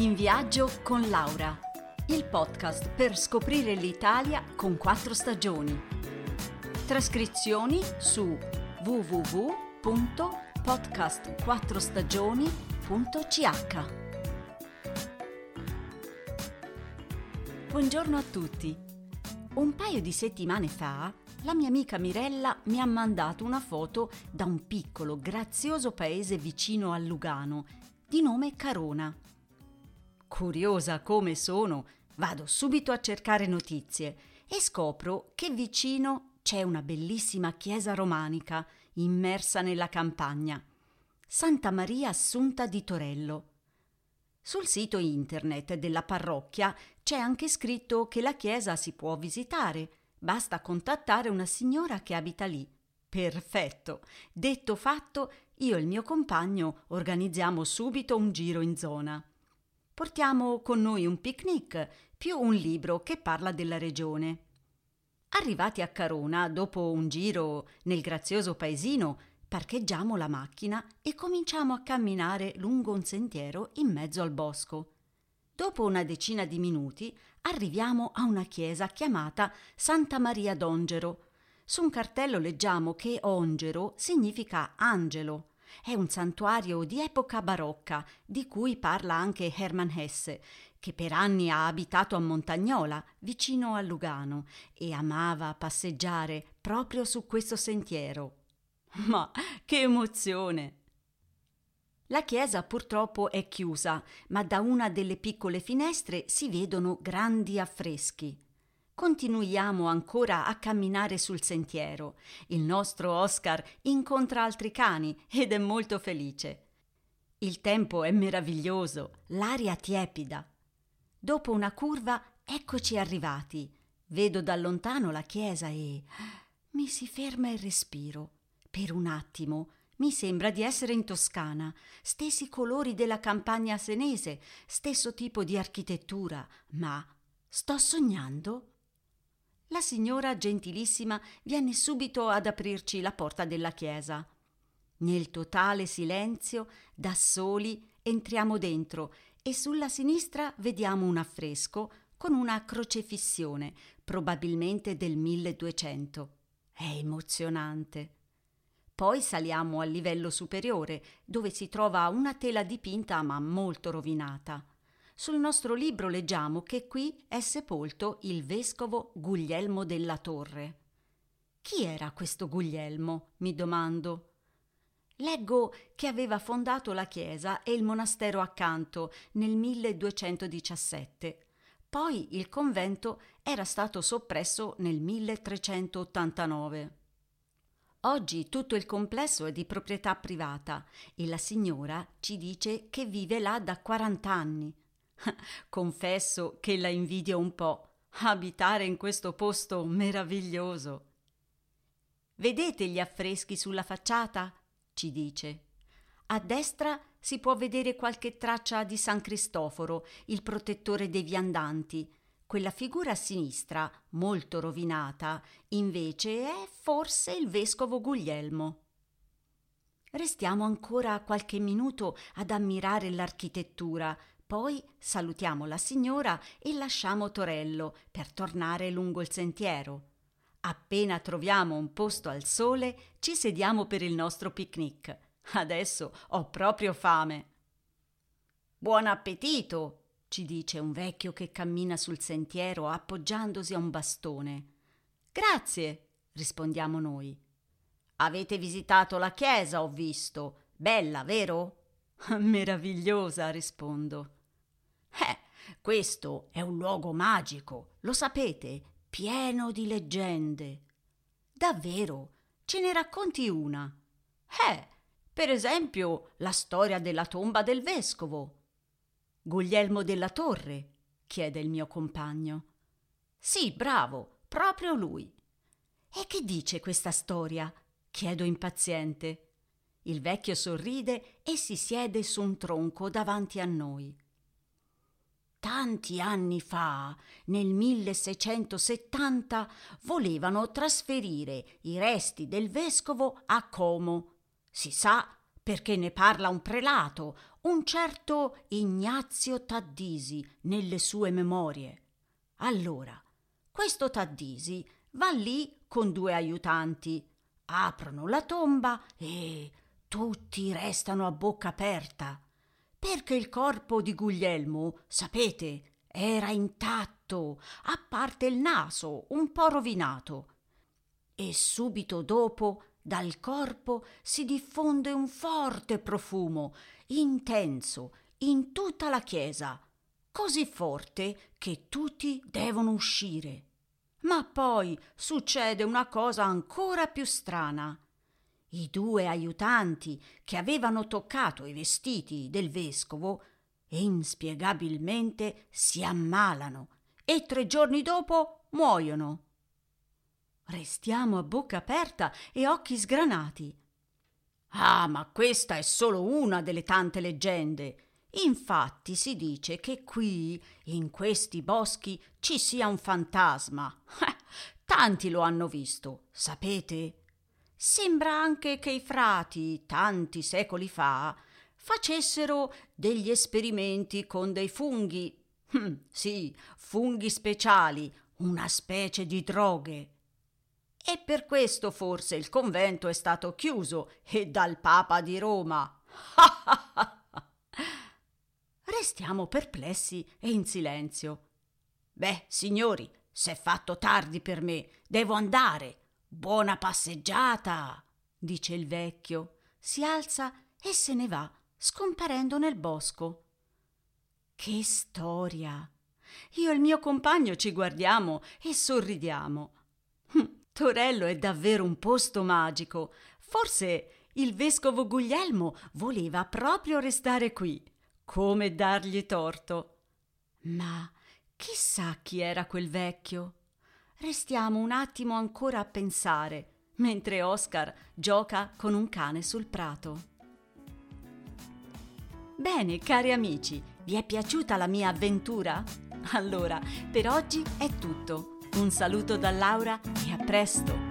In viaggio con Laura, il podcast per scoprire l'Italia con quattro stagioni. Trascrizioni su www.podcastquattrostagioni.ch. Buongiorno a tutti. Un paio di settimane fa la mia amica Mirella mi ha mandato una foto da un piccolo, grazioso paese vicino a Lugano, di nome Carona. Curiosa come sono, vado subito a cercare notizie e scopro che vicino c'è una bellissima chiesa romanica immersa nella campagna. Santa Maria Assunta di Torello. Sul sito internet della parrocchia c'è anche scritto che la chiesa si può visitare, basta contattare una signora che abita lì. Perfetto. Detto fatto, io e il mio compagno organizziamo subito un giro in zona. Portiamo con noi un picnic più un libro che parla della regione. Arrivati a Carona, dopo un giro nel grazioso paesino, parcheggiamo la macchina e cominciamo a camminare lungo un sentiero in mezzo al bosco. Dopo una decina di minuti arriviamo a una chiesa chiamata Santa Maria d'Ongero. Su un cartello leggiamo che Ongero significa angelo. È un santuario di epoca barocca, di cui parla anche Hermann Hesse, che per anni ha abitato a Montagnola, vicino a Lugano, e amava passeggiare proprio su questo sentiero. Ma che emozione! La chiesa purtroppo è chiusa, ma da una delle piccole finestre si vedono grandi affreschi. Continuiamo ancora a camminare sul sentiero. Il nostro Oscar incontra altri cani ed è molto felice. Il tempo è meraviglioso, l'aria tiepida. Dopo una curva eccoci arrivati. Vedo da lontano la chiesa e mi si ferma il respiro. Per un attimo mi sembra di essere in Toscana, stessi colori della campagna senese, stesso tipo di architettura, ma sto sognando? La signora gentilissima viene subito ad aprirci la porta della chiesa. Nel totale silenzio, da soli, entriamo dentro e sulla sinistra vediamo un affresco con una crocefissione, probabilmente del 1200. È emozionante. Poi saliamo al livello superiore, dove si trova una tela dipinta ma molto rovinata. Sul nostro libro leggiamo che qui è sepolto il vescovo Guglielmo della Torre. Chi era questo Guglielmo? mi domando. Leggo che aveva fondato la chiesa e il monastero accanto nel 1217. Poi il convento era stato soppresso nel 1389. Oggi tutto il complesso è di proprietà privata e la signora ci dice che vive là da 40 anni. Confesso che la invidio un po'. Abitare in questo posto meraviglioso. Vedete gli affreschi sulla facciata? ci dice. A destra si può vedere qualche traccia di San Cristoforo, il protettore dei viandanti. Quella figura a sinistra, molto rovinata, invece è forse il vescovo Guglielmo. Restiamo ancora qualche minuto ad ammirare l'architettura, poi salutiamo la signora e lasciamo Torello per tornare lungo il sentiero. Appena troviamo un posto al sole, ci sediamo per il nostro picnic. Adesso ho proprio fame. Buon appetito, ci dice un vecchio che cammina sul sentiero appoggiandosi a un bastone. Grazie, rispondiamo noi. Avete visitato la chiesa, ho visto. Bella, vero? Meravigliosa, rispondo. Eh, questo è un luogo magico, lo sapete, pieno di leggende. Davvero? Ce ne racconti una? Eh, per esempio la storia della tomba del vescovo. Guglielmo della Torre? chiede il mio compagno. Sì, bravo, proprio lui. E che dice questa storia? chiedo impaziente. Il vecchio sorride e si siede su un tronco davanti a noi. Tanti anni fa, nel 1670, volevano trasferire i resti del vescovo a Como. Si sa perché ne parla un prelato, un certo Ignazio Taddisi nelle sue memorie. Allora, questo Taddisi va lì con due aiutanti, aprono la tomba e tutti restano a bocca aperta, perché il corpo di Guglielmo, sapete, era intatto, a parte il naso un po' rovinato. E subito dopo dal corpo si diffonde un forte profumo, intenso, in tutta la chiesa, così forte che tutti devono uscire. Ma poi succede una cosa ancora più strana. I due aiutanti che avevano toccato i vestiti del vescovo inspiegabilmente si ammalano e tre giorni dopo muoiono. Restiamo a bocca aperta e occhi sgranati. Ah, ma questa è solo una delle tante leggende. Infatti si dice che qui, in questi boschi, ci sia un fantasma. Tanti lo hanno visto, sapete? Sembra anche che i frati, tanti secoli fa, facessero degli esperimenti con dei funghi. Hm, sì, funghi speciali, una specie di droghe. E per questo forse il convento è stato chiuso e dal Papa di Roma. Restiamo perplessi e in silenzio. Beh, signori, s'è fatto tardi per me, devo andare. Buona passeggiata, dice il vecchio, si alza e se ne va, scomparendo nel bosco. Che storia! Io e il mio compagno ci guardiamo e sorridiamo. Hm, Torello è davvero un posto magico. Forse il vescovo Guglielmo voleva proprio restare qui. Come dargli torto? Ma chissà chi era quel vecchio. Restiamo un attimo ancora a pensare, mentre Oscar gioca con un cane sul prato. Bene, cari amici, vi è piaciuta la mia avventura? Allora, per oggi è tutto. Un saluto da Laura e a presto!